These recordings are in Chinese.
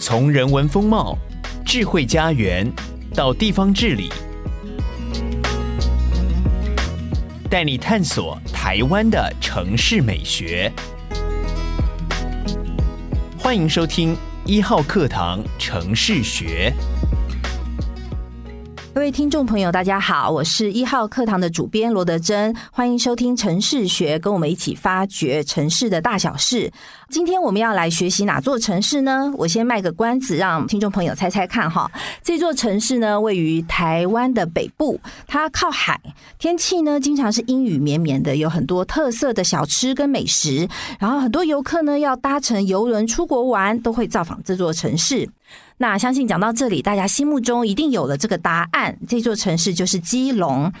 从人文风貌、智慧家园到地方治理，带你探索台湾的城市美学。欢迎收听一号课堂城市学。各位听众朋友，大家好，我是一号课堂的主编罗德珍，欢迎收听城市学，跟我们一起发掘城市的大小事。今天我们要来学习哪座城市呢？我先卖个关子，让听众朋友猜猜看哈。这座城市呢，位于台湾的北部，它靠海，天气呢经常是阴雨绵绵的，有很多特色的小吃跟美食，然后很多游客呢要搭乘游轮出国玩，都会造访这座城市。那相信讲到这里，大家心目中一定有了这个答案。这座城市就是基隆。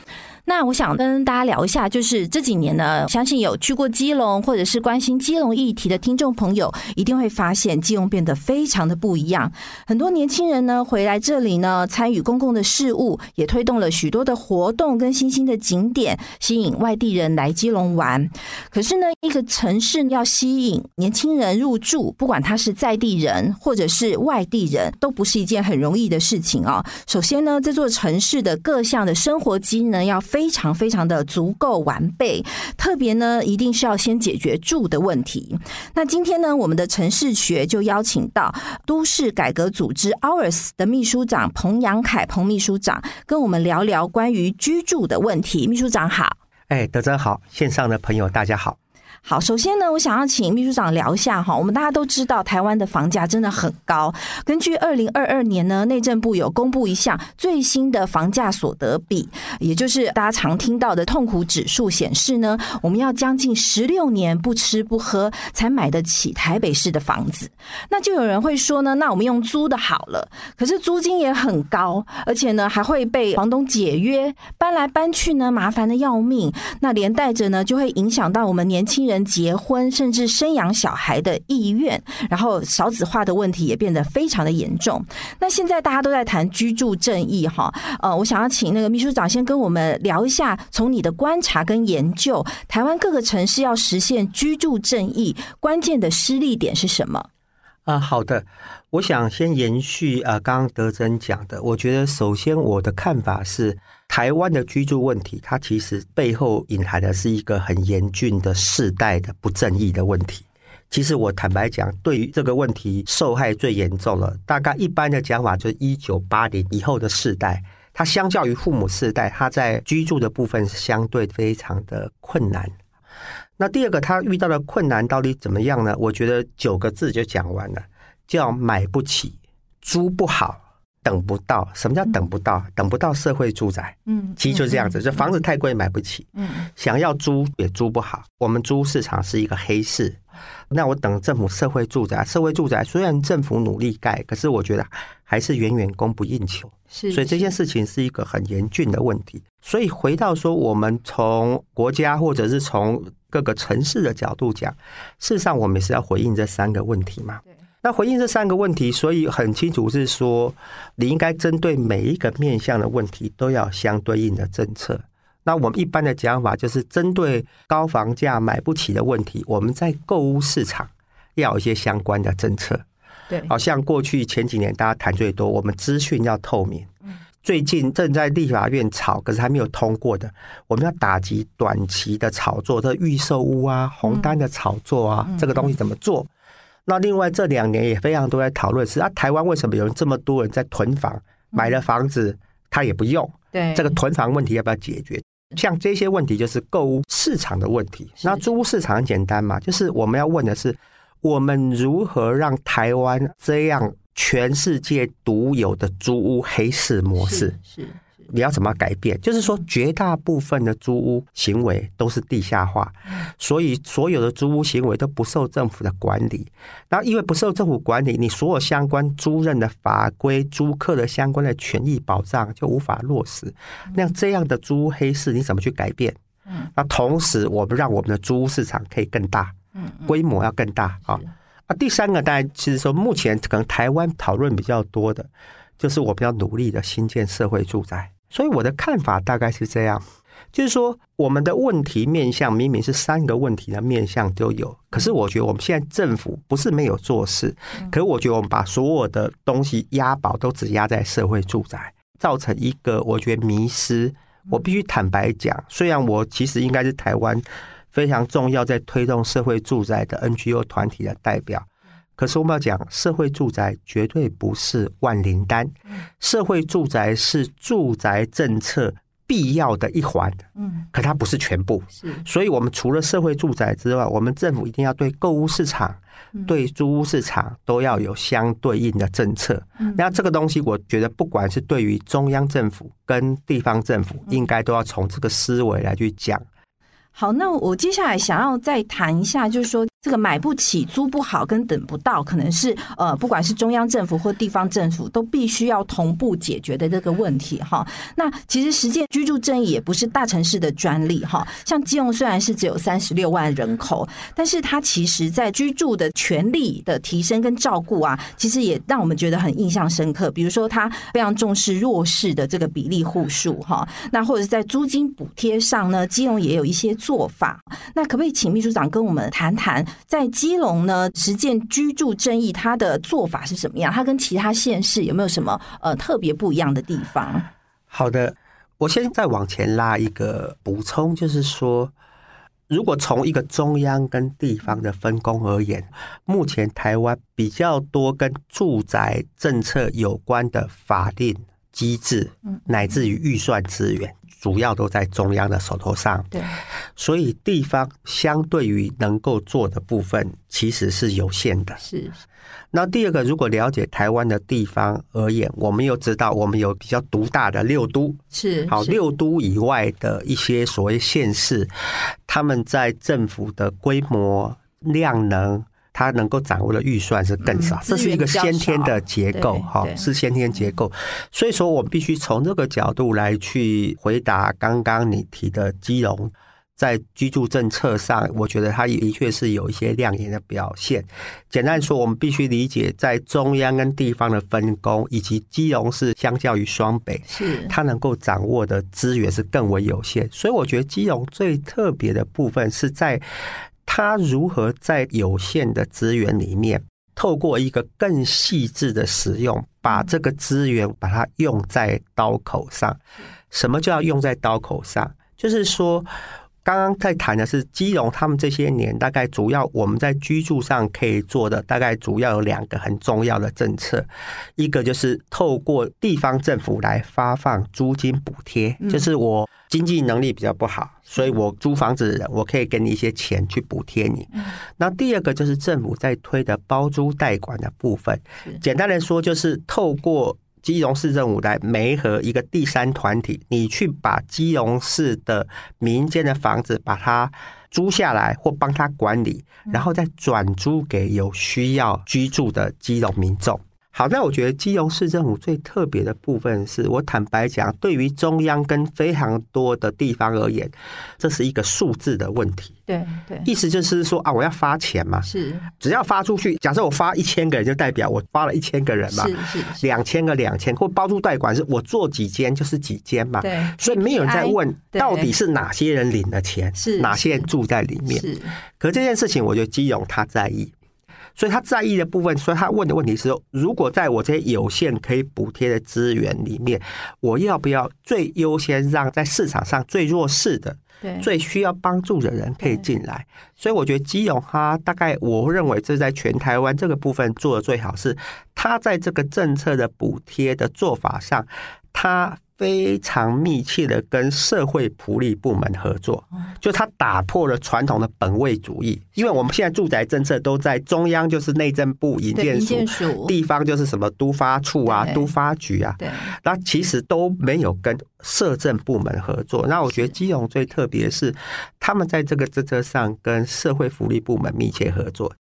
那我想跟大家聊一下，就是这几年呢，相信有去过基隆或者是关心基隆议题的听众朋友，一定会发现基隆变得非常的不一样。很多年轻人呢回来这里呢，参与公共的事务，也推动了许多的活动跟新兴的景点，吸引外地人来基隆玩。可是呢，一个城市要吸引年轻人入住，不管他是在地人或者是外地人，都不是一件很容易的事情啊。首先呢，这座城市的各项的生活机能要非非常非常的足够完备，特别呢，一定是要先解决住的问题。那今天呢，我们的城市学就邀请到都市改革组织 OURS 的秘书长彭扬凯彭秘书长，跟我们聊聊关于居住的问题。秘书长好，哎，德珍好，线上的朋友大家好。好，首先呢，我想要请秘书长聊一下哈。我们大家都知道，台湾的房价真的很高。根据二零二二年呢，内政部有公布一项最新的房价所得比，也就是大家常听到的痛苦指数，显示呢，我们要将近十六年不吃不喝才买得起台北市的房子。那就有人会说呢，那我们用租的好了。可是租金也很高，而且呢，还会被房东解约，搬来搬去呢，麻烦的要命。那连带着呢，就会影响到我们年轻人。结婚甚至生养小孩的意愿，然后少子化的问题也变得非常的严重。那现在大家都在谈居住正义，哈，呃，我想要请那个秘书长先跟我们聊一下，从你的观察跟研究，台湾各个城市要实现居住正义，关键的失力点是什么？啊、呃，好的，我想先延续啊，刚刚德珍讲的，我觉得首先我的看法是。台湾的居住问题，它其实背后隐含的是一个很严峻的世代的不正义的问题。其实我坦白讲，对于这个问题受害最严重了。大概一般的讲法，就是一九八零以后的世代，它相较于父母世代，它在居住的部分是相对非常的困难。那第二个，他遇到的困难到底怎么样呢？我觉得九个字就讲完了，叫买不起，租不好。等不到，什么叫等不到？等不到社会住宅，嗯，其实就是这样子，就房子太贵买不起，嗯，想要租也租不好。我们租市场是一个黑市，那我等政府社会住宅，社会住宅虽然政府努力盖，可是我觉得还是远远供不应求，是，所以这件事情是一个很严峻的问题。所以回到说，我们从国家或者是从各个城市的角度讲，事实上我们是要回应这三个问题嘛。那回应这三个问题，所以很清楚是说，你应该针对每一个面向的问题都要相对应的政策。那我们一般的讲法就是，针对高房价买不起的问题，我们在购物市场要有一些相关的政策。对，好像过去前几年大家谈最多，我们资讯要透明。最近正在立法院炒，可是还没有通过的，我们要打击短期的炒作，这预售屋啊、红单的炒作啊，这个东西怎么做？那另外这两年也非常多在讨论是啊，台湾为什么有这么多人在囤房，买了房子他也不用？对，这个囤房问题要不要解决？像这些问题就是购物市场的问题。那租屋市场很简单嘛，就是我们要问的是，我们如何让台湾这样全世界独有的租屋黑市模式？是。你要怎么改变？就是说，绝大部分的租屋行为都是地下化，所以所有的租屋行为都不受政府的管理。那因为不受政府管理，你所有相关租任的法规、租客的相关的权益保障就无法落实。那这样的租屋黑市，你怎么去改变？那同时，我们让我们的租屋市场可以更大，规模要更大啊。啊，第三个，当然，其实说目前可能台湾讨论比较多的，就是我们要努力的新建社会住宅。所以我的看法大概是这样，就是说，我们的问题面向明明是三个问题的面向都有，可是我觉得我们现在政府不是没有做事，可是我觉得我们把所有的东西押宝都只押在社会住宅，造成一个我觉得迷失。我必须坦白讲，虽然我其实应该是台湾非常重要在推动社会住宅的 NGO 团体的代表，可是我们要讲，社会住宅绝对不是万灵丹，社会住宅是住宅政策必要的一环，嗯，可它不是全部，是，所以我们除了社会住宅之外，我们政府一定要对购物市场、对租屋市场都要有相对应的政策。那这个东西，我觉得不管是对于中央政府跟地方政府，应该都要从这个思维来去讲。好，那我接下来想要再谈一下，就是说。这个买不起、租不好跟等不到，可能是呃，不管是中央政府或地方政府，都必须要同步解决的这个问题哈。那其实实践居住正义也不是大城市的专利哈。像基隆虽然是只有三十六万人口，但是它其实在居住的权利的提升跟照顾啊，其实也让我们觉得很印象深刻。比如说，它非常重视弱势的这个比例户数哈。那或者是在租金补贴上呢，基隆也有一些做法。那可不可以请秘书长跟我们谈谈？在基隆呢，实践居住正义，它的做法是什么样？它跟其他县市有没有什么呃特别不一样的地方？好的，我先再往前拉一个补充，就是说，如果从一个中央跟地方的分工而言，目前台湾比较多跟住宅政策有关的法令机制，乃至于预算资源。主要都在中央的手头上，对，所以地方相对于能够做的部分其实是有限的。是。那第二个，如果了解台湾的地方而言，我们又知道我们有比较独大的六都，是好六都以外的一些所谓县市，他们在政府的规模量能。它能够掌握的预算是更少，这是一个先天的结构，哈，是先天结构。所以说，我们必须从这个角度来去回答刚刚你提的基隆在居住政策上，我觉得它的确是有一些亮眼的表现。简单说，我们必须理解在中央跟地方的分工，以及基隆是相较于双北，是它能够掌握的资源是更为有限。所以，我觉得基隆最特别的部分是在。他如何在有限的资源里面，透过一个更细致的使用，把这个资源把它用在刀口上？什么叫用在刀口上？就是说，刚刚在谈的是基隆，他们这些年大概主要我们在居住上可以做的，大概主要有两个很重要的政策，一个就是透过地方政府来发放租金补贴，就是我。经济能力比较不好，所以我租房子的人，我可以给你一些钱去补贴你。那第二个就是政府在推的包租代管的部分，简单来说就是透过基隆市政府来媒合一个第三团体，你去把基隆市的民间的房子把它租下来或帮他管理，然后再转租给有需要居住的基隆民众。好，那我觉得基隆市政府最特别的部分是，我坦白讲，对于中央跟非常多的地方而言，这是一个数字的问题。对对，意思就是说啊，我要发钱嘛，是，只要发出去，假设我发一千个人，就代表我发了一千个人嘛，是是，两千个两千，或包租代管是我做几间就是几间嘛，对，所以没有人在问到底是哪些人领了钱，是哪些人住在里面，是，可这件事情，我觉得基隆他在意。所以他在意的部分，所以他问的问题是：如果在我这些有限可以补贴的资源里面，我要不要最优先让在市场上最弱势的、最需要帮助的人可以进来？所以我觉得基隆哈大概我认为这在全台湾这个部分做的最好，是他在这个政策的补贴的做法上，他。非常密切的跟社会福利部门合作，就他打破了传统的本位主义，因为我们现在住宅政策都在中央，就是内政部营建署，地方就是什么都发处啊、都发局啊，那其实都没有跟社政部门合作。那我觉得基隆最特别是，他们在这个政策上跟社会福利部门密切合作，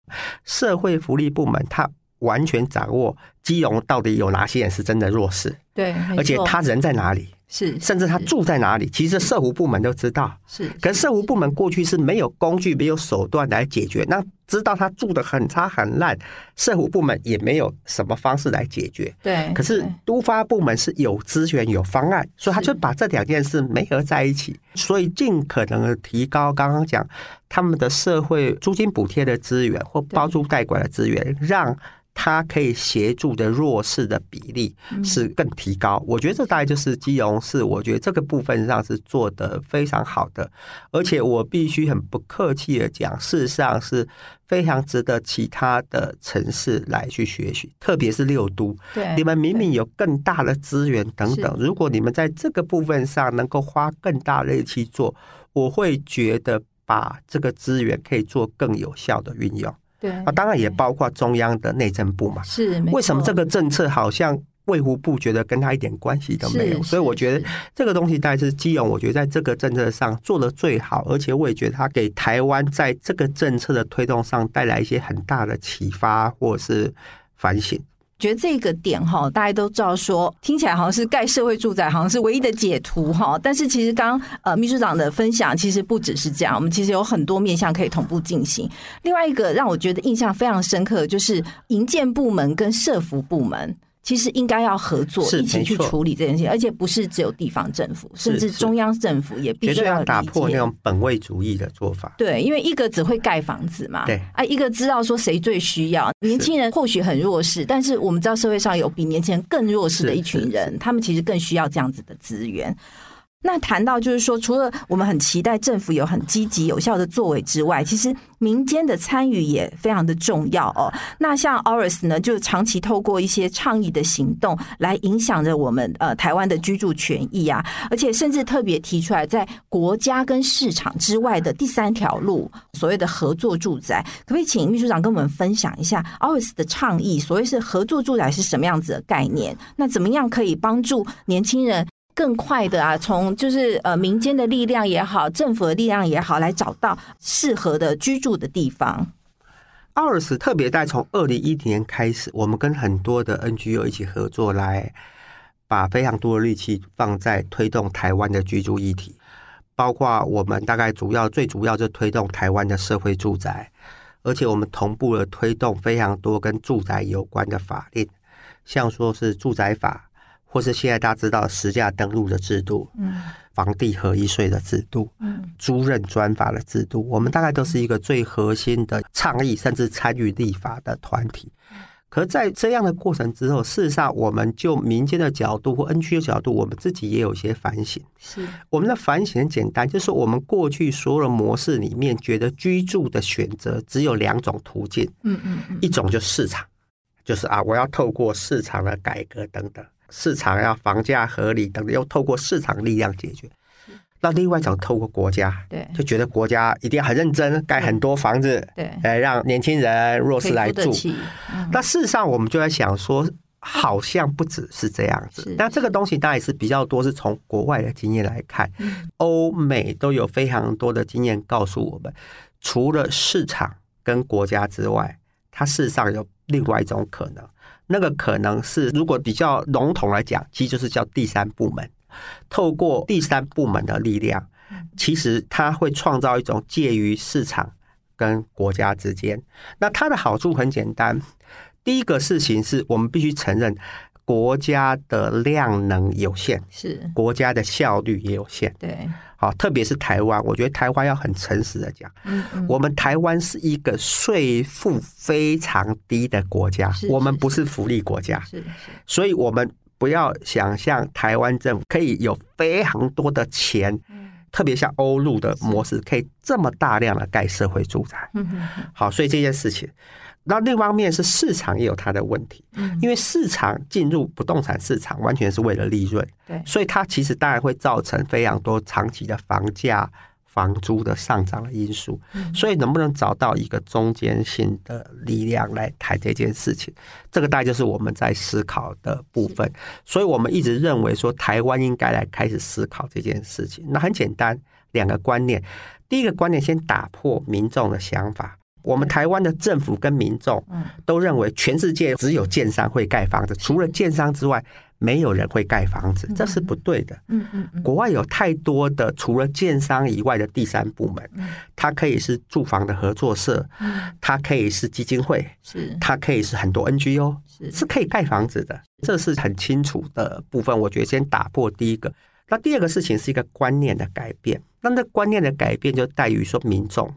社会福利部门他完全掌握基隆到底有哪些人是真的弱势。对，而且他人在哪里？是，甚至他住在哪里，其实社服部门都知道。是，可是社服部门过去是没有工具、没有手段来解决。那知道他住的很差很烂，社服部门也没有什么方式来解决。对。可是都发部门是有资源、有方案，所以他就把这两件事没合在一起，所以尽可能的提高刚刚讲他们的社会租金补贴的资源或包租代管的资源，让。它可以协助的弱势的比例是更提高，我觉得这大概就是基隆市，我觉得这个部分上是做得非常好的，而且我必须很不客气的讲，事实上是非常值得其他的城市来去学习，特别是六都，对，你们明明有更大的资源等等，如果你们在这个部分上能够花更大的力气做，我会觉得把这个资源可以做更有效的运用。对啊，当然也包括中央的内政部嘛。是，为什么这个政策好像卫福部觉得跟他一点关系都没有？所以我觉得这个东西大概是基隆，我觉得在这个政策上做的最好，而且我也觉得他给台湾在这个政策的推动上带来一些很大的启发或者是反省。觉得这个点哈，大家都知道说，听起来好像是盖社会住宅，好像是唯一的解图哈。但是其实刚呃秘书长的分享，其实不只是这样，我们其实有很多面向可以同步进行。另外一个让我觉得印象非常深刻的就是营建部门跟社服部门。其实应该要合作，一起去处理这件事情，而且不是只有地方政府，甚至中央政府也必须要打破那种本位主义的做法。对，因为一个只会盖房子嘛，对啊，一个知道说谁最需要。年轻人或许很弱势，但是我们知道社会上有比年轻人更弱势的一群人，他们其实更需要这样子的资源。那谈到就是说，除了我们很期待政府有很积极有效的作为之外，其实民间的参与也非常的重要哦。那像 OURs 呢，就长期透过一些倡议的行动来影响着我们呃台湾的居住权益啊，而且甚至特别提出来，在国家跟市场之外的第三条路，所谓的合作住宅，可不可以请秘书长跟我们分享一下 OURs 的倡议？所谓是合作住宅是什么样子的概念？那怎么样可以帮助年轻人？更快的啊，从就是呃民间的力量也好，政府的力量也好，来找到适合的居住的地方。OURs 特别在从二零一零年开始，我们跟很多的 NGO 一起合作，来把非常多的力气放在推动台湾的居住议题，包括我们大概主要最主要就推动台湾的社会住宅，而且我们同步了推动非常多跟住宅有关的法令，像说是住宅法。或是现在大家知道实价登录的制度，嗯，房地合一税的制度，嗯，租赁专法的制度，我们大概都是一个最核心的倡议，甚至参与立法的团体。可是在这样的过程之后，事实上，我们就民间的角度或 NGO 的角度，我们自己也有一些反省。是我们的反省很简单，就是我们过去所有的模式里面，觉得居住的选择只有两种途径，嗯嗯，一种就是市场，就是啊，我要透过市场的改革等等。市场要房价合理等等，又透过市场力量解决。那另外一种透过国家，对，就觉得国家一定要很认真盖很多房子，对，来让年轻人弱势来住。嗯、那事实上，我们就在想说，好像不只是这样子。那这个东西当然也是比较多，是从国外的经验来看，欧美都有非常多的经验告诉我们，除了市场跟国家之外，它事实上有另外一种可能。那个可能是，如果比较笼统来讲，其实就是叫第三部门。透过第三部门的力量，其实它会创造一种介于市场跟国家之间。那它的好处很简单，第一个事情是我们必须承认。国家的量能有限，是。国家的效率也有限。对，好，特别是台湾，我觉得台湾要很诚实的讲，嗯嗯，我们台湾是一个税负非常低的国家，我们不是福利国家，是是，所以我们不要想象台湾政府可以有非常多的钱，特别像欧陆的模式，可以这么大量的盖社会住宅。嗯嗯，好，所以这件事情。那另一方面是市场也有它的问题，因为市场进入不动产市场完全是为了利润，对，所以它其实当然会造成非常多长期的房价、房租的上涨的因素。所以能不能找到一个中间性的力量来谈这件事情，这个大概就是我们在思考的部分。所以我们一直认为说，台湾应该来开始思考这件事情。那很简单，两个观念，第一个观念先打破民众的想法。我们台湾的政府跟民众都认为全世界只有建商会盖房子，除了建商之外，没有人会盖房子，这是不对的。嗯嗯嗯，国外有太多的除了建商以外的第三部门，它可以是住房的合作社，它可以是基金会，是。它可以是很多 NGO，是。是可以盖房子的，这是很清楚的部分。我觉得先打破第一个，那第二个事情是一个观念的改变。那那观念的改变就在于说民众，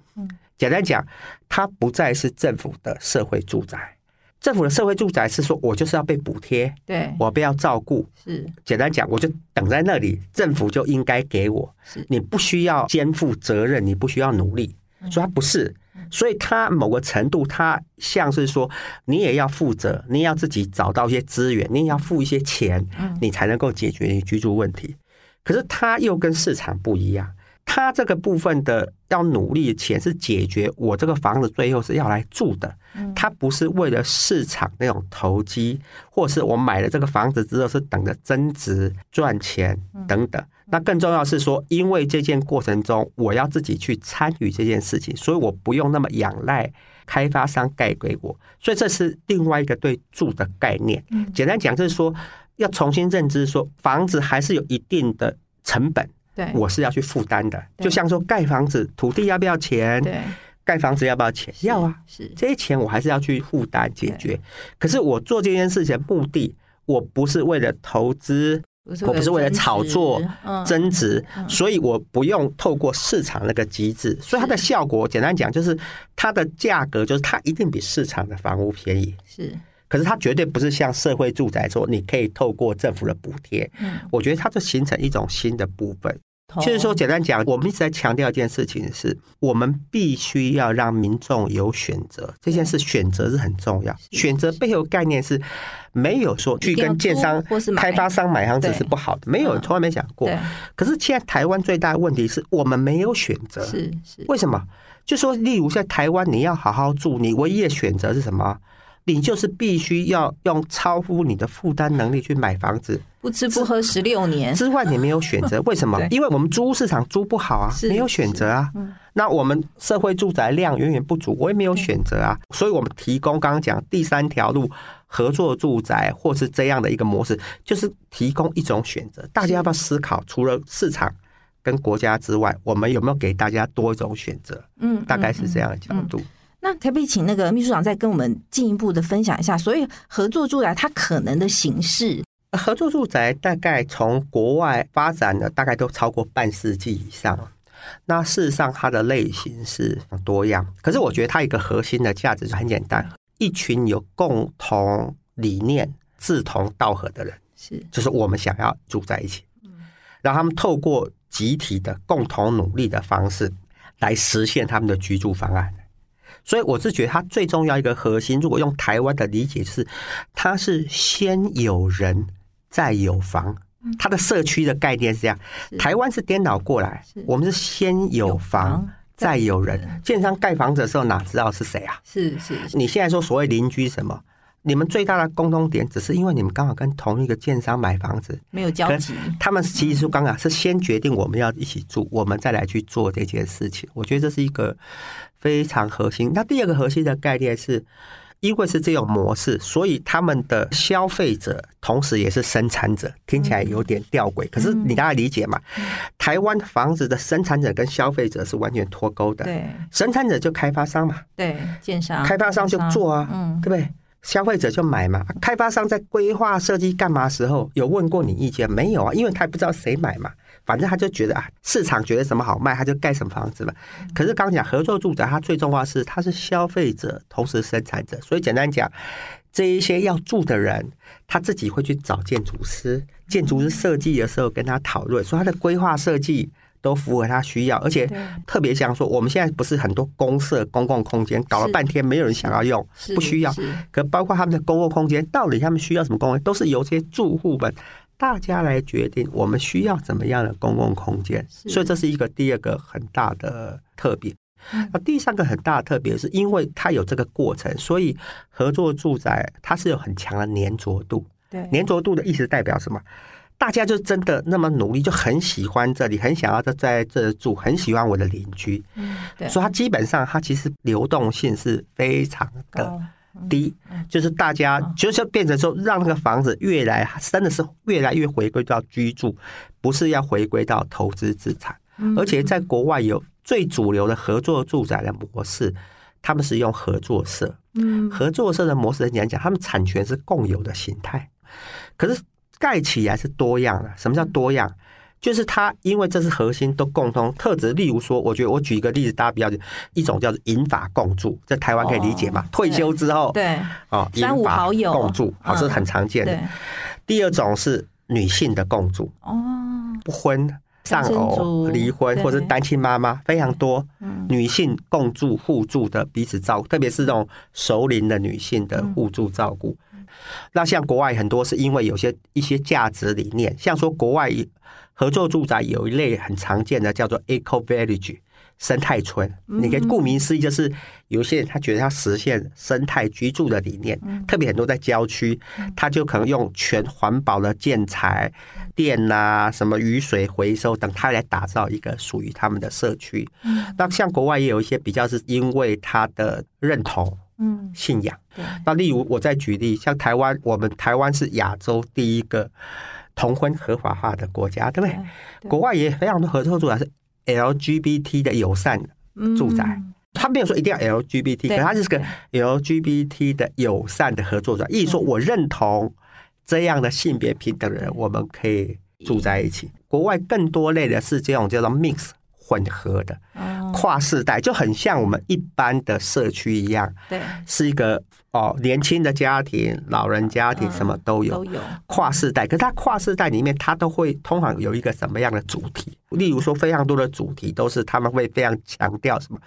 简单讲，它不再是政府的社会住宅。政府的社会住宅是说，我就是要被补贴，对，我被要照顾，是。简单讲，我就等在那里，政府就应该给我，是。你不需要肩负责任，你不需要努力，所以它不是，所以它某个程度，它像是说，你也要负责，你也要自己找到一些资源，你也要付一些钱，你才能够解决你居住问题。可是它又跟市场不一样。他这个部分的要努力的钱是解决我这个房子最后是要来住的，他不是为了市场那种投机，或是我买了这个房子之后是等着增值赚钱等等。那更重要是说，因为这件过程中我要自己去参与这件事情，所以我不用那么仰赖开发商盖给我，所以这是另外一个对住的概念。简单讲就是说，要重新认知说，房子还是有一定的成本。我是要去负担的，就像说盖房子，土地要不要钱？对，盖房子要不要钱？要啊，是这些钱我还是要去负担解决。可是我做这件事情的目的，我不是为了投资，我不是为了炒作增值，所以我不用透过市场那个机制，所以它的效果简单讲就是它的价格就是它一定比市场的房屋便宜。是。可是它绝对不是像社会住宅说，你可以透过政府的补贴。嗯，我觉得它就形成一种新的部分。就是说，简单讲，我们一直在强调一件事情是，我们必须要让民众有选择。这件事选择是很重要。选择背后概念是，没有说去跟建商、开发商买房子是不好的，没有，从来没想过。可是现在台湾最大的问题是我们没有选择。是是，为什么？就说，例如在台湾，你要好好住，你唯一的选择是什么？你就是必须要用超乎你的负担能力去买房子，不吃不喝十六年之外，你没有选择。为什么？因为我们租屋市场租不好啊，没有选择啊。那我们社会住宅量远远不足，我也没有选择啊。所以我们提供刚刚讲第三条路合作住宅，或是这样的一个模式，就是提供一种选择。大家要不要思考？除了市场跟国家之外，我们有没有给大家多一种选择？嗯，大概是这样的角度。那可不可以请那个秘书长再跟我们进一步的分享一下，所以合作住宅它可能的形式？合作住宅大概从国外发展的大概都超过半世纪以上。那事实上它的类型是多样，可是我觉得它一个核心的价值是很简单：一群有共同理念、志同道合的人，是就是我们想要住在一起，让他们透过集体的共同努力的方式来实现他们的居住方案。所以我是觉得它最重要一个核心，如果用台湾的理解是，它是先有人再有房，它的社区的概念是这样。台湾是颠倒过来，我们是先有房再有人。建商盖房子的时候哪知道是谁啊？是是。你现在说所谓邻居什么？你们最大的共同点，只是因为你们刚好跟同一个建商买房子，没有交集。他们其实是刚好是先决定我们要一起住，我们再来去做这件事情。我觉得这是一个非常核心。那第二个核心的概念是，因为是这种模式，所以他们的消费者同时也是生产者，听起来有点吊诡。可是你大概理解嘛？台湾房子的生产者跟消费者是完全脱钩的。对，生产者就开发商嘛，对，建商，开发商就做啊，嗯，对不对？消费者就买嘛，开发商在规划设计干嘛时候有问过你意见没有啊？因为他不知道谁买嘛，反正他就觉得啊，市场觉得什么好卖，他就盖什么房子嘛。可是刚讲合作住宅，它最重要是它是消费者同时生产者，所以简单讲，这一些要住的人，他自己会去找建筑师，建筑师设计的时候跟他讨论，说他的规划设计。都符合他需要，而且特别像说，我们现在不是很多公社公共空间搞了半天没有人想要用，不需要。可包括他们的公共空间，到底他们需要什么公共，都是由这些住户们大家来决定，我们需要怎么样的公共空间。所以这是一个第二个很大的特别。那第三个很大的特别是因为它有这个过程，所以合作住宅它是有很强的粘着度。对，粘着度的意思代表什么？大家就真的那么努力，就很喜欢这里，很想要在在这住，很喜欢我的邻居。嗯，对。所以它基本上它其实流动性是非常的低，就是大家就是变成说，让那个房子越来真的是越来越回归到居住，不是要回归到投资资产。而且在国外有最主流的合作住宅的模式，他们是用合作社。嗯，合作社的模式很简单讲，他们产权是共有的形态，可是盖起来是多样的。什么叫多样？就是它因为这是核心都共通特质。例如说，我觉得我举一个例子，大家比较一种叫做银发共住，在台湾可以理解嘛？退休之后，对，哦，三五好友共住，好，这是很常见的。第二种是女性的共住，哦，不婚。丧偶、离婚或者单亲妈妈非常多，女性共住互助的彼此照顾，特别是那种熟龄的女性的互助照顾。那像国外很多是因为有些一些价值理念，像说国外合作住宅有一类很常见的叫做 Eco Village。生态村，你可以顾名思义，就是有些人他觉得他实现生态居住的理念，特别很多在郊区，他就可能用全环保的建材、电呐、什么雨水回收等，他来打造一个属于他们的社区。那像国外也有一些比较是因为他的认同、嗯信仰。那例如我再举例，像台湾，我们台湾是亚洲第一个同婚合法化的国家，对不对？国外也非常多合作住宅是。LGBT 的友善住宅，他没有说一定要 LGBT，可他就是个 LGBT 的友善的合作住宅。意思说我认同这样的性别平等的人，我们可以住在一起。国外更多类的是这种叫做 mix 混合的。跨世代就很像我们一般的社区一样，对，是一个哦，年轻的家庭、老人家庭什么都有，都有跨世代。可是它跨世代里面，它都会通常有一个什么样的主题？例如说，非常多的主题都是他们会非常强调什么？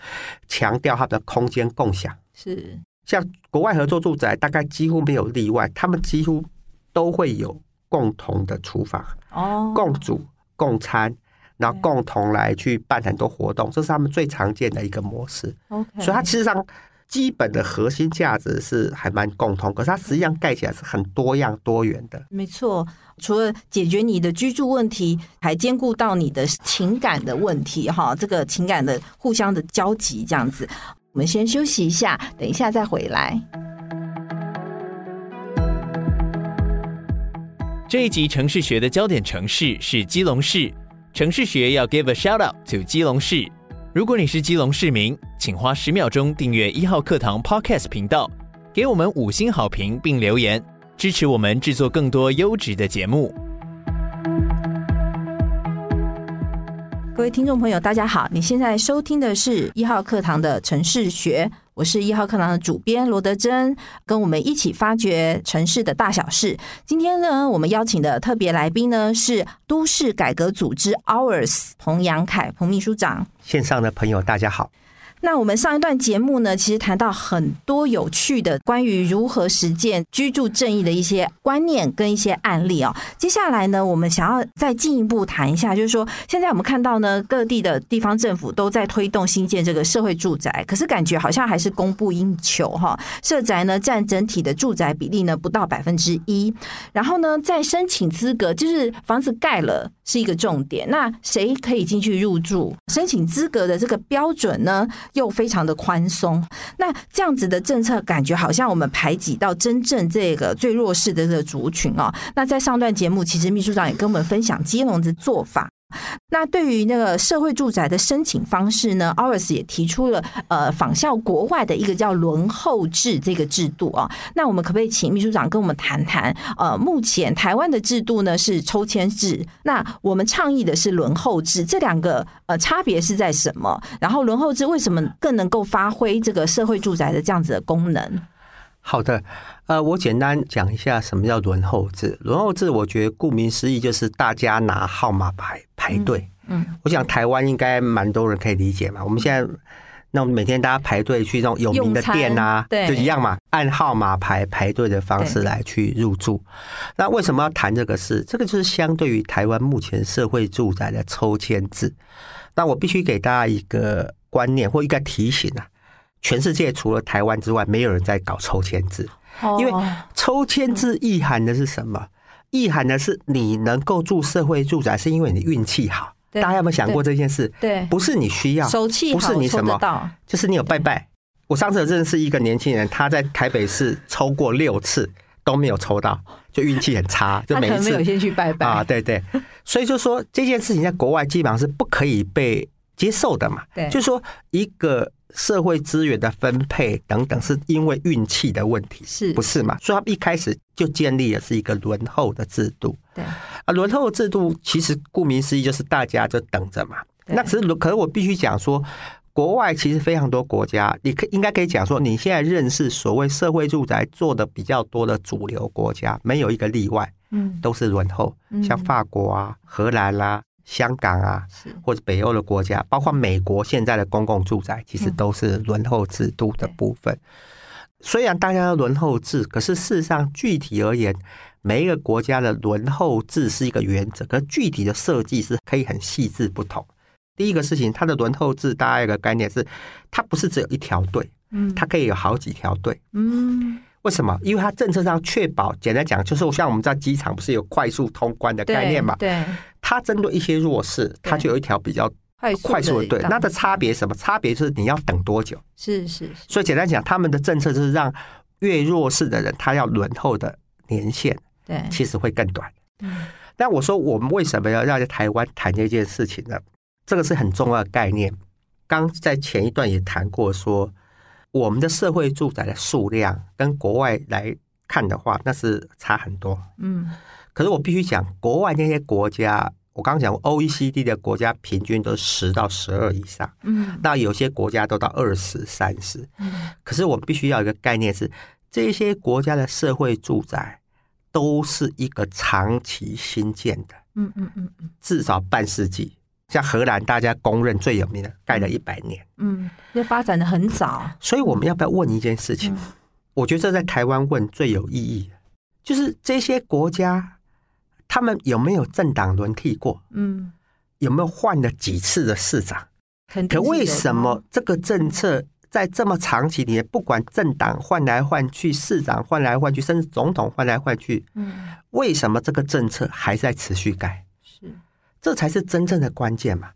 强调它的空间共享。是像国外合作住宅，大概几乎没有例外，他们几乎都会有共同的厨房哦，共煮共餐。然后共同来去办很多活动，这是他们最常见的一个模式。Okay. 所以它其实上基本的核心价值是还蛮共通，可是它实际上盖起来是很多样多元的。没错，除了解决你的居住问题，还兼顾到你的情感的问题，哈，这个情感的互相的交集，这样子。我们先休息一下，等一下再回来。这一集城市学的焦点城市是基隆市。城市学要 give a shout out to 基隆市。如果你是基隆市民，请花十秒钟订阅一号课堂 Podcast 频道，给我们五星好评并留言，支持我们制作更多优质的节目。各位听众朋友，大家好，你现在收听的是一号课堂的城市学。我是一号课堂的主编罗德珍，跟我们一起发掘城市的大小事。今天呢，我们邀请的特别来宾呢是都市改革组织 OURS 彭扬凯彭秘书长。线上的朋友，大家好。那我们上一段节目呢，其实谈到很多有趣的关于如何实践居住正义的一些观念跟一些案例哦。接下来呢，我们想要再进一步谈一下，就是说，现在我们看到呢，各地的地方政府都在推动新建这个社会住宅，可是感觉好像还是供不应求哈。社宅呢占整体的住宅比例呢不到百分之一，然后呢，在申请资格，就是房子盖了是一个重点，那谁可以进去入住？申请资格的这个标准呢？又非常的宽松，那这样子的政策感觉好像我们排挤到真正这个最弱势的这个族群哦。那在上段节目，其实秘书长也跟我们分享基隆的做法。那对于那个社会住宅的申请方式呢，OURS 也提出了呃仿效国外的一个叫轮候制这个制度啊。那我们可不可以请秘书长跟我们谈谈？呃，目前台湾的制度呢是抽签制，那我们倡议的是轮候制，这两个呃差别是在什么？然后轮候制为什么更能够发挥这个社会住宅的这样子的功能？好的，呃，我简单讲一下什么叫轮候制。轮候制，我觉得顾名思义就是大家拿号码牌排队。嗯，我想台湾应该蛮多人可以理解嘛。我们现在那我们每天大家排队去那种有名的店啊，对，就一样嘛，按号码牌排队的方式来去入住。那为什么要谈这个事？这个就是相对于台湾目前社会住宅的抽签制。那我必须给大家一个观念或一个提醒啊。全世界除了台湾之外，没有人在搞抽签制，因为抽签制意涵的是什么？意涵的是你能够住社会住宅，是因为你运气好。大家有没有想过这件事？对，不是你需要，手气好，不是你什么，就是你有拜拜。我上次认识一个年轻人，他在台北市抽过六次都没有抽到，就运气很差，就每一次没有先去拜拜啊。对对，所以就说这件事情在国外基本上是不可以被接受的嘛。对，就是说一个社会资源的分配等等，是因为运气的问题，是不是嘛？所以他一开始就建立的是一个轮候的制度。对啊，轮候制度其实顾名思义就是大家就等着嘛。那只是，可是我必须讲说。国外其实非常多国家，你可应该可以讲说，你现在认识所谓社会住宅做的比较多的主流国家，没有一个例外，嗯，都是轮候，像法国啊、荷兰啦、香港啊，或者北欧的国家，包括美国现在的公共住宅，其实都是轮候制度的部分。虽然大家要轮候制，可是事实上具体而言，每一个国家的轮候制是一个原则，可是具体的设计是可以很细致不同。第一个事情，它的轮候制，大家有个概念是，它不是只有一条队，嗯，它可以有好几条队，嗯，为什么？因为它政策上确保，简单讲，就是像我们在机场不是有快速通关的概念嘛，对，它针对一些弱势，它就有一条比较快速的对，那的差别什么？差别就是你要等多久？是是，所以简单讲，他们的政策就是让越弱势的人，他要轮候的年限，对，其实会更短。嗯，但我说我们为什么要要在台湾谈这件事情呢？这个是很重要的概念。刚在前一段也谈过，说我们的社会住宅的数量跟国外来看的话，那是差很多。嗯，可是我必须讲，国外那些国家，我刚刚讲 OECD 的国家平均都十到十二以上。嗯，那有些国家都到二十、三十。嗯，可是我们必须要一个概念是，这些国家的社会住宅都是一个长期新建的。嗯嗯嗯嗯，至少半世纪。像荷兰，大家公认最有名的，盖了一百年，嗯，那发展的很早。所以我们要不要问一件事情？嗯、我觉得这在台湾问最有意义，就是这些国家他们有没有政党轮替过？嗯，有没有换了几次的市长？可为什么这个政策在这么长期里面，不管政党换来换去，市长换来换去，甚至总统换来换去，嗯，为什么这个政策还在持续盖？这才是真正的关键嘛！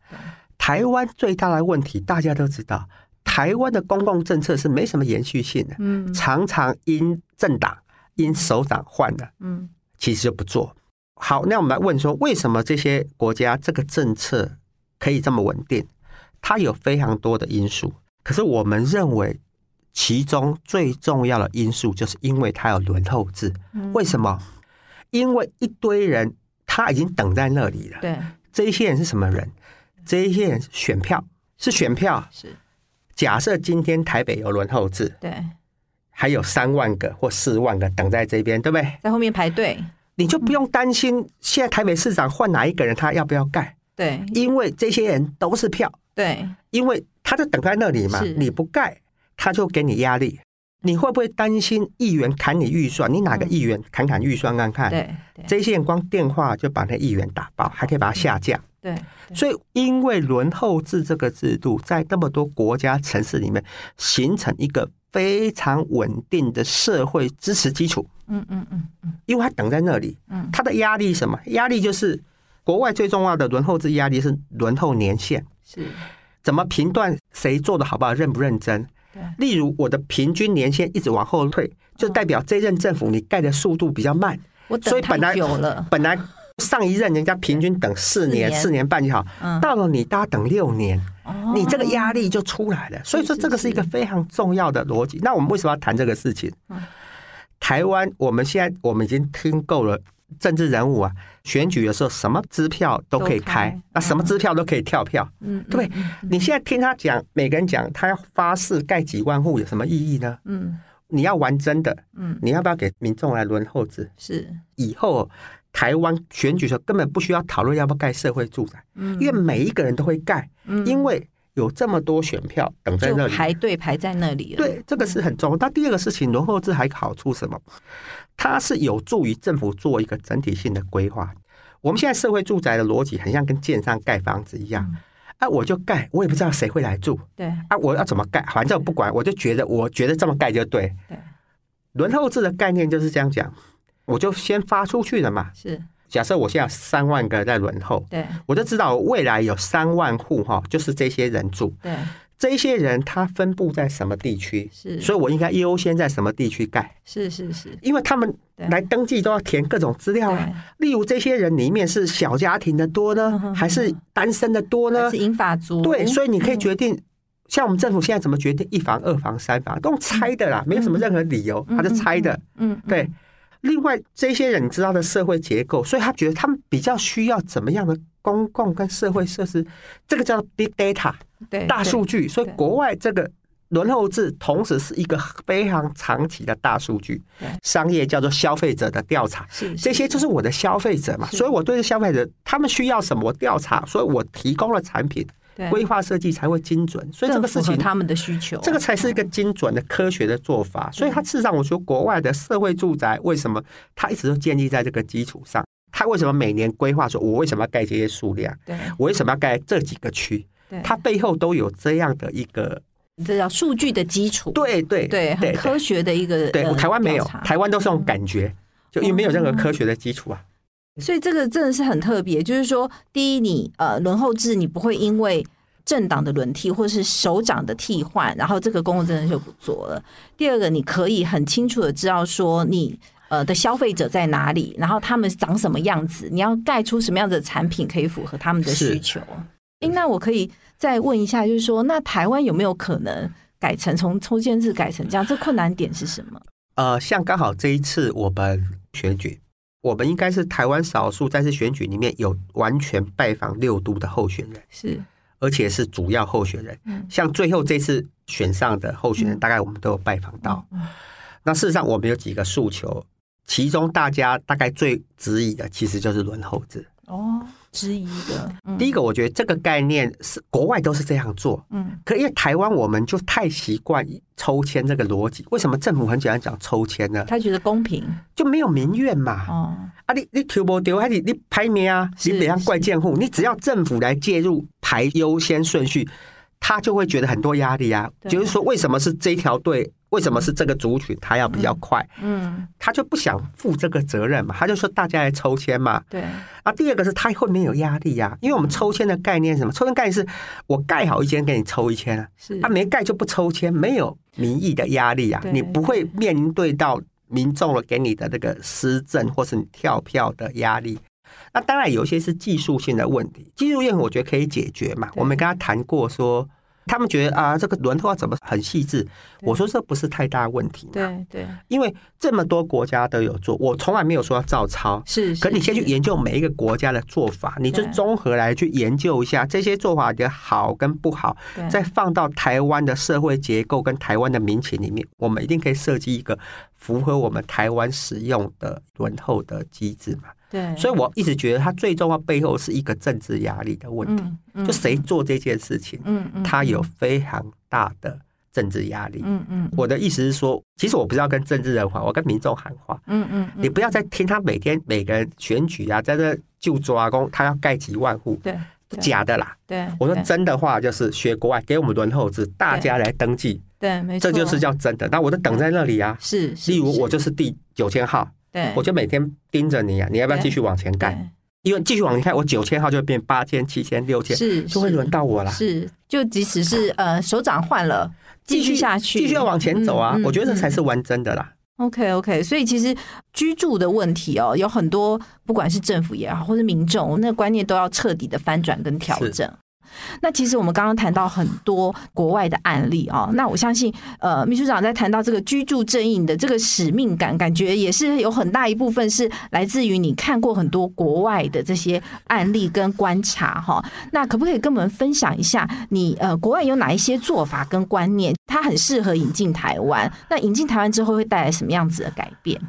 台湾最大的问题，大家都知道，台湾的公共政策是没什么延续性的，嗯，常常因政党、因首长换了，嗯，其实就不做好。那我们来问说，为什么这些国家这个政策可以这么稳定？它有非常多的因素，可是我们认为其中最重要的因素，就是因为它有轮候制。为什么？因为一堆人。他已经等在那里了。对，这一些人是什么人？这一些人选票是选票。是，假设今天台北有轮候制，对，还有三万个或四万个等在这边，对不对？在后面排队，你就不用担心现在台北市长换哪一个人，他要不要盖？对，因为这些人都是票。对，因为他就等在那里嘛，你不盖，他就给你压力。你会不会担心议员砍你预算？你哪个议员砍砍预算看看？对，这些人光电话就把那议员打爆，还可以把他下架。对，所以因为轮候制这个制度，在那么多国家城市里面形成一个非常稳定的社会支持基础。嗯嗯嗯嗯，因为他等在那里，嗯，他的压力是什么？压力就是国外最重要的轮候制压力是轮候年限，是。怎么评断谁做的好不好，认不认真？例如，我的平均年限一直往后退，就代表这任政府你盖的速度比较慢。所以本来 本来上一任人家平均等四年、四年。半就好，到了你大家等六年，你这个压力就出来了。所以说，这个是一个非常重要的逻辑。那我们为什么要谈这个事情？台湾，我们现在我们已经听够了。政治人物啊，选举的时候什么支票都可以开，那什么支票都可以跳票，嗯，对？你现在听他讲，每个人讲他要发誓盖几万户，有什么意义呢？嗯，你要玩真的，嗯，你要不要给民众来轮候制？是，以后台湾选举的时候根本不需要讨论要不要盖社会住宅，嗯，因为每一个人都会盖，嗯，因为有这么多选票等在那里，排队排在那里了。对，这个是很重要。那第二个事情，轮候制还有好处什么？它是有助于政府做一个整体性的规划。我们现在社会住宅的逻辑很像跟建商盖房子一样，啊，我就盖，我也不知道谁会来住，对，啊，我要怎么盖，反正我不管，我就觉得我觉得这么盖就对。对，轮候制的概念就是这样讲，我就先发出去了嘛。是，假设我现在有三万个在轮候，对，我就知道未来有三万户哈，就是这些人住。对，这些人他分布在什么地区？是，所以我应该优先在什么地区盖？是是是，因为他们来登记都要填各种资料啊。例如这些人里面是小家庭的多呢，还是单身的多呢？是银发族？对，所以你可以决定。像我们政府现在怎么决定一房、二房、三房，都用猜的啦，没有什么任何理由，他就猜的。嗯，对。另外，这些人你知道的社会结构，所以他觉得他们比较需要怎么样的公共跟社会设施，这个叫 big data，对，大数据。所以国外这个轮候制同时是一个非常长期的大数据。商业叫做消费者的调查，这些就是我的消费者嘛，所以我对消费者他们需要什么我调查，所以我提供了产品。规划设计才会精准，所以这个事情他们的需求，这个才是一个精准的科学的做法。所以，它事实上，我说国外的社会住宅为什么它一直都建立在这个基础上？它为什么每年规划说，我为什么要盖这些数量？对，我为什么要盖这几个区？它背后都有这样的一个，这叫数据的基础。对对对，很科学的一个。对，台湾没有，台湾都是用感觉，就因为没有任何科学的基础啊。所以这个真的是很特别，就是说，第一，你呃轮候制，你不会因为政党的轮替或是首长的替换，然后这个公共政策就不做了。第二个，你可以很清楚的知道说你呃的消费者在哪里，然后他们长什么样子，你要盖出什么样子的产品可以符合他们的需求。哎，那我可以再问一下，就是说，那台湾有没有可能改成从抽签制改成这样？这困难点是什么？呃，像刚好这一次我们选举。我们应该是台湾少数在这选举里面有完全拜访六都的候选人，是，而且是主要候选人。像最后这次选上的候选人，大概我们都有拜访到。那事实上，我们有几个诉求，其中大家大概最质疑的，其实就是轮候制。哦。之一的，第一个，我觉得这个概念是国外都是这样做，嗯，可因为台湾我们就太习惯抽签这个逻辑，为什么政府很喜欢讲抽签呢？他觉得公平，就没有民怨嘛，哦，啊，你你抽不丢，还是你排名啊，你别让怪贱户，你只要政府来介入排优先顺序，他就会觉得很多压力啊，就是说为什么是这条队？为什么是这个族群？他要比较快，嗯，他就不想负这个责任嘛，他就说大家来抽签嘛，对。啊，第二个是他会没有压力呀，因为我们抽签的概念是什么？抽签概念是我盖好一间给你抽一签啊，是啊，没盖就不抽签，没有民意的压力啊，你不会面对到民众了给你的那个施政或是你跳票的压力。那当然有一些是技术性的问题，技术性我觉得可以解决嘛，我们跟他谈过说。他们觉得啊，这个轮候怎么很细致？我说这不是太大问题。对对，因为这么多国家都有做，我从来没有说要照抄。是，可你先去研究每一个国家的做法，你就综合来去研究一下这些做法的好跟不好，再放到台湾的社会结构跟台湾的民情里面，我们一定可以设计一个符合我们台湾使用的轮候的机制嘛。对，所以我一直觉得他最重要背后是一个政治压力的问题，就谁做这件事情，嗯嗯，他有非常大的政治压力，嗯嗯。我的意思是说，其实我不是要跟政治人话，我跟民众喊话，嗯嗯。你不要再听他每天每个人选举啊，在这就抓工，他要盖几万户，对，假的啦。对，我说真的话就是学国外给我们轮候制，大家来登记，对，没错，这就是叫真的。那我就等在那里啊，是，例如我就是第九千号。对，我就每天盯着你啊，你要不要继续往前干？因为继续往前看，我九千号就会变八千、七千、六千，是就会轮到我了。是，就即使是呃手掌换了，继续下去，继续要往前走啊！我觉得这才是玩真的啦。OK OK，所以其实居住的问题哦，有很多，不管是政府也好，或是民众，那个观念都要彻底的翻转跟调整。那其实我们刚刚谈到很多国外的案例啊，那我相信呃，秘书长在谈到这个居住正义的这个使命感，感觉也是有很大一部分是来自于你看过很多国外的这些案例跟观察哈。那可不可以跟我们分享一下你呃国外有哪一些做法跟观念，它很适合引进台湾？那引进台湾之后会带来什么样子的改变？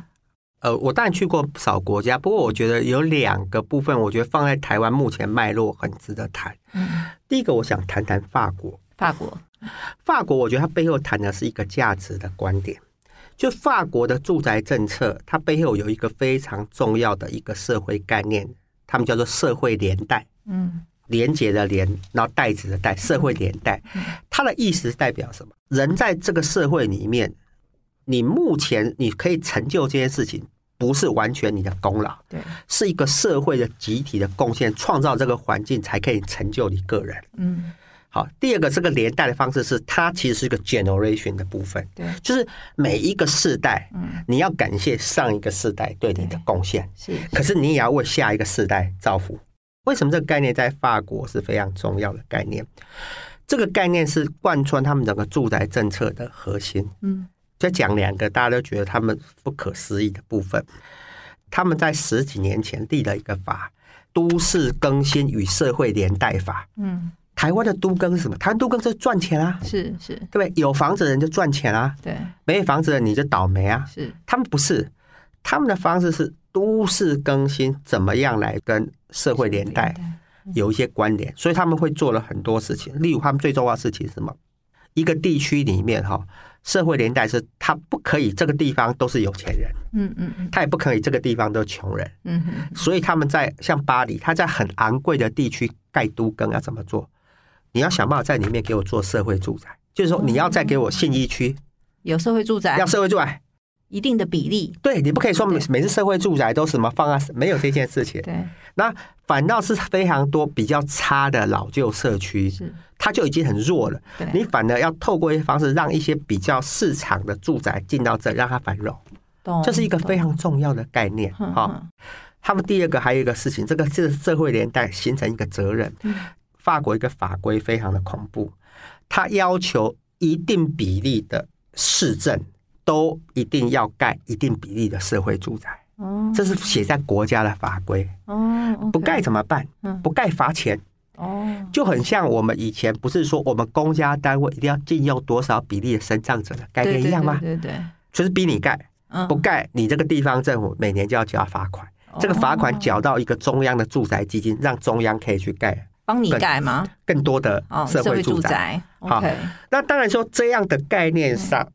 呃，我当然去过不少国家，不过我觉得有两个部分，我觉得放在台湾目前脉络很值得谈。嗯，第一个我想谈谈法国。法国，法国，我觉得它背后谈的是一个价值的观点。就法国的住宅政策，它背后有一个非常重要的一个社会概念，他们叫做社会连带。嗯，连结的连，然后带子的带，社会连带。它的意思是代表什么？人在这个社会里面。你目前你可以成就这件事情，不是完全你的功劳，对，是一个社会的集体的贡献，创造这个环境才可以成就你个人。嗯，好，第二个这个连带的方式是，它其实是一个 generation 的部分，对，就是每一个世代，嗯，你要感谢上一个世代对你的贡献，是，可是你也要为下一个世代造福。为什么这个概念在法国是非常重要的概念？这个概念是贯穿他们整个住宅政策的核心。嗯。再讲两个大家都觉得他们不可思议的部分。他们在十几年前立了一个法，《都市更新与社会连带法》。嗯，台湾的都更是什么？台湾都更是赚钱啊，是是，对不对？有房子的人就赚钱啊，对，没房子的你就倒霉啊。是，他们不是，他们的方式是都市更新怎么样来跟社会连带有一些关联，所以他们会做了很多事情。例如，他们最重要的事情是什么？一个地区里面哈。社会连带是，他不可以这个地方都是有钱人，嗯嗯嗯，他也不可以这个地方都是穷人，嗯哼，所以他们在像巴黎，他在很昂贵的地区盖都更要怎么做？你要想办法在里面给我做社会住宅，就是说你要再给我信义区。有社会住宅，要社会住宅一定的比例，对，你不可以说每每次社会住宅都什么放在没有这件事情，对，那反倒是非常多比较差的老旧社区是。它就已经很弱了，你反而要透过一些方式，让一些比较市场的住宅进到这，让它繁荣。这是一个非常重要的概念。哈，他们第二个还有一个事情，这个是社会连带形成一个责任。法国一个法规非常的恐怖，它要求一定比例的市镇都一定要盖一定比例的社会住宅。哦这是写在国家的法规。哦不盖怎么办？不盖罚钱。哦，就很像我们以前不是说我们公家单位一定要禁用多少比例的生障者的概念一样吗？对对，就是逼你盖，不盖你这个地方政府每年就要交罚款，这个罚款缴到一个中央的住宅基金，让中央可以去盖，帮你盖吗？更多的社会住宅。好，那当然说这样的概念上，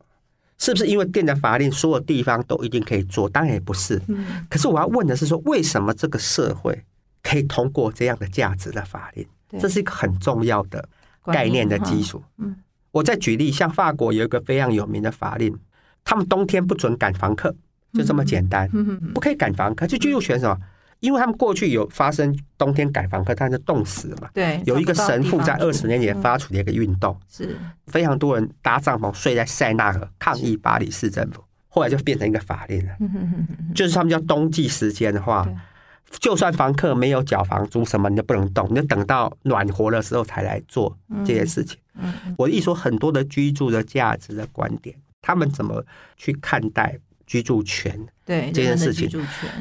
是不是因为定的法令，所有地方都一定可以做？当然也不是。可是我要问的是说，为什么这个社会？可以通过这样的价值的法令，这是一个很重要的概念的基础。嗯，我再举例，像法国有一个非常有名的法令，他们冬天不准赶房客，就这么简单。不可以赶房客，就就又选什么？因为他们过去有发生冬天改房客，但是冻死了嘛。对，有一个神父在二十年前发出了一个运动，是非常多人搭帐篷睡在塞纳河抗议巴黎市政府，后来就变成一个法令了。就是他们叫冬季时间的话。就算房客没有缴房租，什么你都不能动，你就等到暖和的时候才来做这件事情。嗯，我一说很多的居住的价值的观点，他们怎么去看待居住权？对这件事情，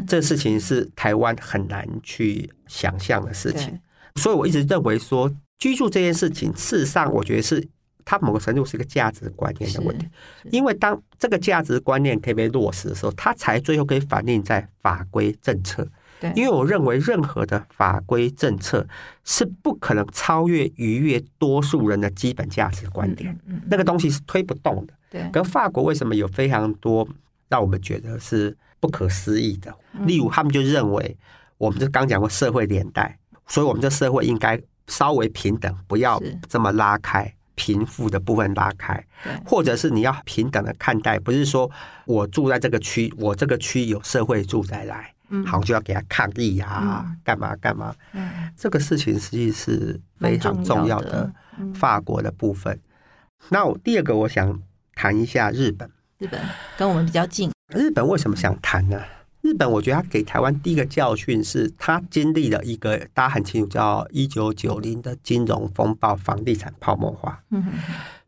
这个事情是台湾很难去想象的事情。所以我一直认为说，居住这件事情，事实上我觉得是它某个程度是一个价值观念的问题。因为当这个价值观念可以被落实的时候，它才最后可以反映在法规政策。因为我认为任何的法规政策是不可能超越逾越多数人的基本价值观点，那个东西是推不动的。对，可法国为什么有非常多让我们觉得是不可思议的？例如，他们就认为，我们就刚讲过社会连带，所以我们这社会应该稍微平等，不要这么拉开贫富的部分拉开，或者是你要平等的看待，不是说我住在这个区，我这个区有社会住宅来。好像就要给他抗议呀、啊，干、嗯、嘛干嘛？嗯、这个事情实际是非常重要的。法国的部分。嗯、那我第二个，我想谈一下日本。日本跟我们比较近。日本为什么想谈呢？日本我觉得他给台湾第一个教训是，他经历了一个大家很清楚叫一九九零的金融风暴，房地产泡沫化。嗯哼，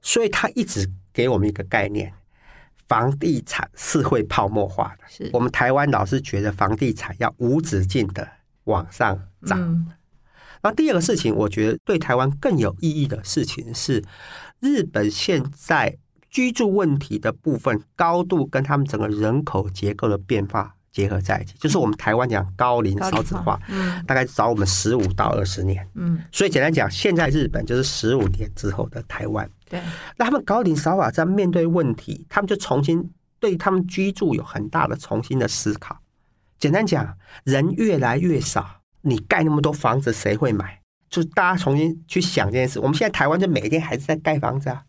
所以他一直给我们一个概念。房地产是会泡沫化的，是我们台湾老是觉得房地产要无止境的往上涨。嗯、那第二个事情，我觉得对台湾更有意义的事情是，日本现在居住问题的部分高度跟他们整个人口结构的变化结合在一起，就是我们台湾讲高龄少子化，嗯，大概早我们十五到二十年，嗯，所以简单讲，现在日本就是十五年之后的台湾。对，那他们高龄少法在面对问题，他们就重新对他们居住有很大的重新的思考。简单讲，人越来越少，你盖那么多房子，谁会买？就是大家重新去想这件事。我们现在台湾就每天还是在盖房子啊，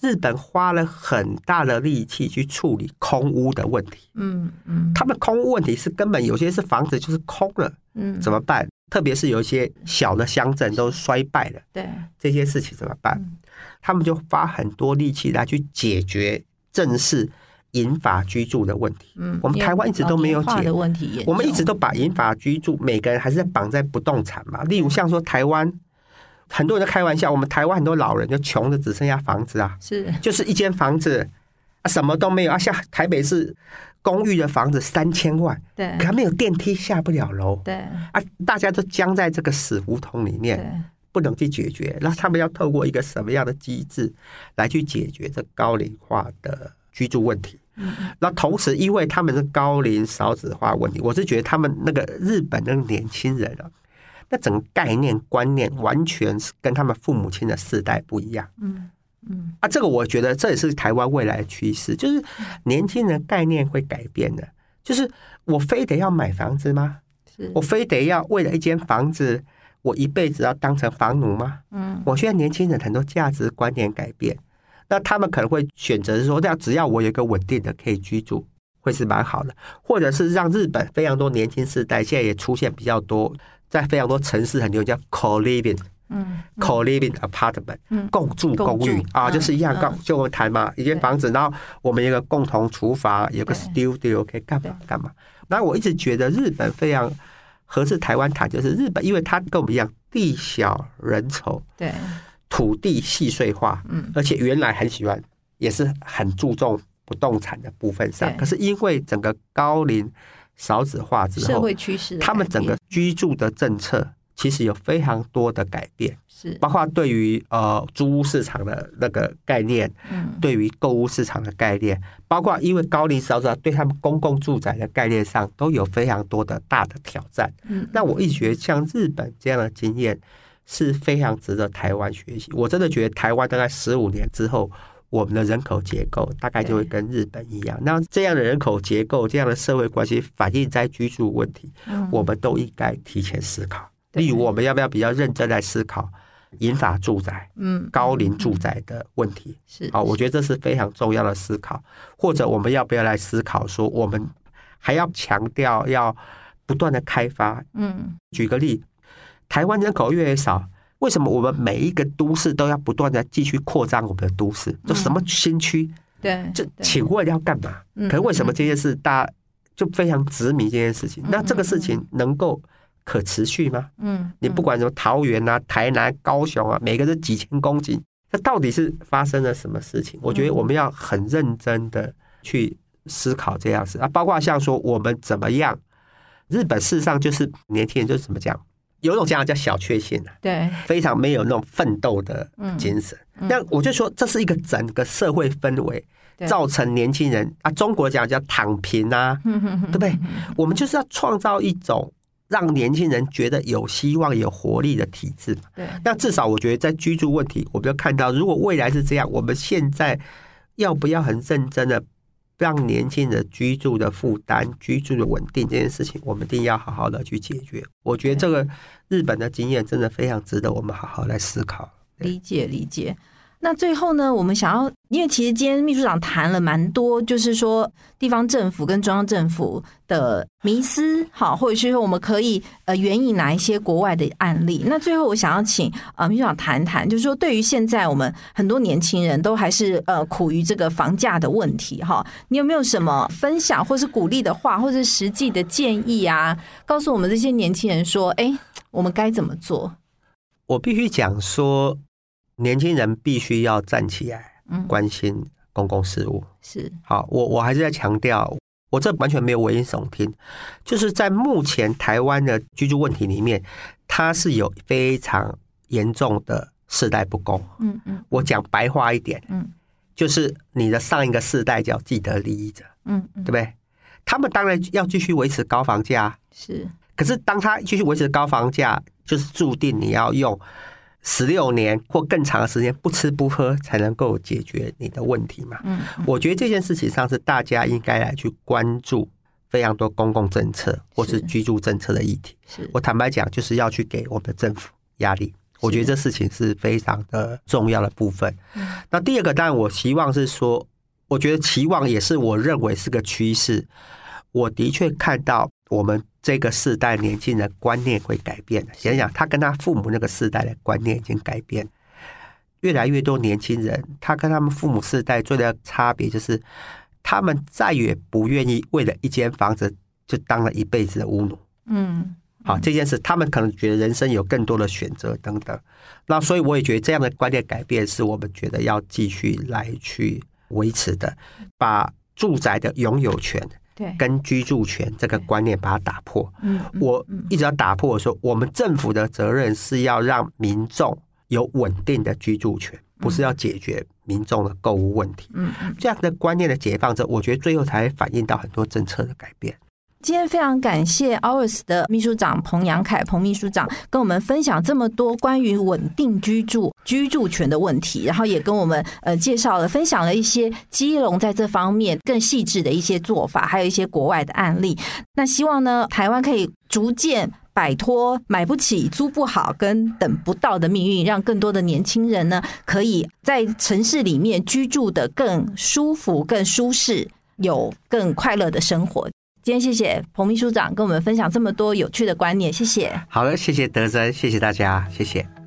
日本花了很大的力气去处理空屋的问题。嗯嗯，他们空屋问题是根本有些是房子就是空了，嗯，怎么办？特别是有一些小的乡镇都衰败了，对这些事情怎么办？他们就花很多力气来去解决正式银法居住的问题。嗯，我们台湾一直都没有解决问题，我们一直都把银法居住每个人还是在绑在不动产嘛。例如像说台湾，很多人都开玩笑，我们台湾很多老人就穷的只剩下房子啊，是就是一间房子啊，什么都没有啊，像台北市。公寓的房子三千万，对，可没有电梯下不了楼，对啊，大家都僵在这个死胡同里面，不能去解决。那他们要透过一个什么样的机制来去解决这高龄化的居住问题？嗯，那同时，因为他们是高龄少子化问题，我是觉得他们那个日本的年轻人啊，那整个概念观念完全是跟他们父母亲的世代不一样。嗯。嗯啊，这个我觉得这也是台湾未来的趋势，就是年轻人概念会改变的。就是我非得要买房子吗？是我非得要为了一间房子，我一辈子要当成房奴吗？嗯，我现在年轻人很多价值观念改变，那他们可能会选择说，这样只要我有一个稳定的可以居住，会是蛮好的。或者是让日本非常多年轻世代现在也出现比较多，在非常多城市很多叫 co-living。嗯，co-living apartment，嗯，共住公寓啊，就是一样，就我们谈嘛，一间房子，然后我们有个共同厨房，有个 studio 可以干嘛干嘛。那我一直觉得日本非常合适台湾谈，就是日本，因为它跟我们一样，地小人稠，对，土地细碎化，嗯，而且原来很喜欢，也是很注重不动产的部分上，可是因为整个高龄少子化之后，社会趋势，他们整个居住的政策。其实有非常多的改变，是包括对于呃租屋市场的那个概念，嗯，对于购物市场的概念，包括因为高龄少子化对他们公共住宅的概念上都有非常多的大的挑战。嗯，那我一直觉得像日本这样的经验是非常值得台湾学习。我真的觉得台湾大概十五年之后，我们的人口结构大概就会跟日本一样。那这样的人口结构，这样的社会关系反映在居住问题，我们都应该提前思考。例如，我们要不要比较认真来思考银发住宅、嗯，高龄住宅的问题？是好，我觉得这是非常重要的思考。或者，我们要不要来思考说，我们还要强调要不断的开发？嗯，举个例，台湾人口越来越少，为什么我们每一个都市都要不断的继续扩张我们的都市？就什么新区？对，就请问要干嘛？可是为什么这件事大家就非常执迷这件事情？那这个事情能够？可持续吗？嗯，你不管什么桃园啊、台南、高雄啊，每个都几千公顷，这到底是发生了什么事情？我觉得我们要很认真的去思考这样子啊，包括像说我们怎么样，日本事实上就是年轻人就是怎么讲，有一种讲法叫小确幸啊，对，非常没有那种奋斗的精神。那我就说这是一个整个社会氛围造成年轻人啊，中国讲叫躺平啊，对不对？我们就是要创造一种。让年轻人觉得有希望、有活力的体制。对，那至少我觉得在居住问题，我们要看到，如果未来是这样，我们现在要不要很认真的让年轻人居住的负担、居住的稳定这件事情，我们一定要好好的去解决。我觉得这个日本的经验真的非常值得我们好好来思考。理解，理解。那最后呢，我们想要，因为其实今天秘书长谈了蛮多，就是说地方政府跟中央政府的迷思，好，或者是说我们可以呃援引哪一些国外的案例。那最后我想要请呃秘书长谈谈，就是说对于现在我们很多年轻人都还是呃苦于这个房价的问题，哈，你有没有什么分享或是鼓励的话，或是实际的建议啊？告诉我们这些年轻人说，哎，我们该怎么做？我必须讲说。年轻人必须要站起来，关心公共事务。是好，我我还是在强调，我这完全没有危言耸听，就是在目前台湾的居住问题里面，它是有非常严重的世代不公。嗯嗯，我讲白话一点，嗯，就是你的上一个世代叫既得利益者，嗯，对不对？他们当然要继续维持高房价，是。可是当他继续维持高房价，就是注定你要用。十六年或更长的时间不吃不喝才能够解决你的问题嘛？嗯，我觉得这件事情上是大家应该来去关注非常多公共政策或是居住政策的议题。是我坦白讲，就是要去给我们的政府压力我觉得这事情是非常的重要的部分。那第二个，当然我希望是说，我觉得期望也是我认为是个趋势。我的确看到我们这个世代年轻人观念会改变。想想他跟他父母那个世代的观念已经改变，越来越多年轻人，他跟他们父母世代最大的差别就是，他们再也不愿意为了一间房子就当了一辈子的屋奴。嗯。好，这件事他们可能觉得人生有更多的选择等等，那所以我也觉得这样的观念改变是我们觉得要继续来去维持的，把住宅的拥有权对跟居住权这个观念把它打破。嗯，我一直要打破说，我们政府的责任是要让民众有稳定的居住权，不是要解决民众的购物问题。嗯嗯，这样的观念的解放之后，我觉得最后才反映到很多政策的改变。今天非常感谢 OURS 的秘书长彭阳凯彭秘书长跟我们分享这么多关于稳定居住居住权的问题，然后也跟我们呃介绍了分享了一些基隆在这方面更细致的一些做法，还有一些国外的案例。那希望呢，台湾可以逐渐摆脱买不起、租不好跟等不到的命运，让更多的年轻人呢，可以在城市里面居住的更舒服、更舒适，有更快乐的生活。今天谢谢彭秘书长跟我们分享这么多有趣的观念，谢谢。好了，谢谢德珍，谢谢大家，谢谢。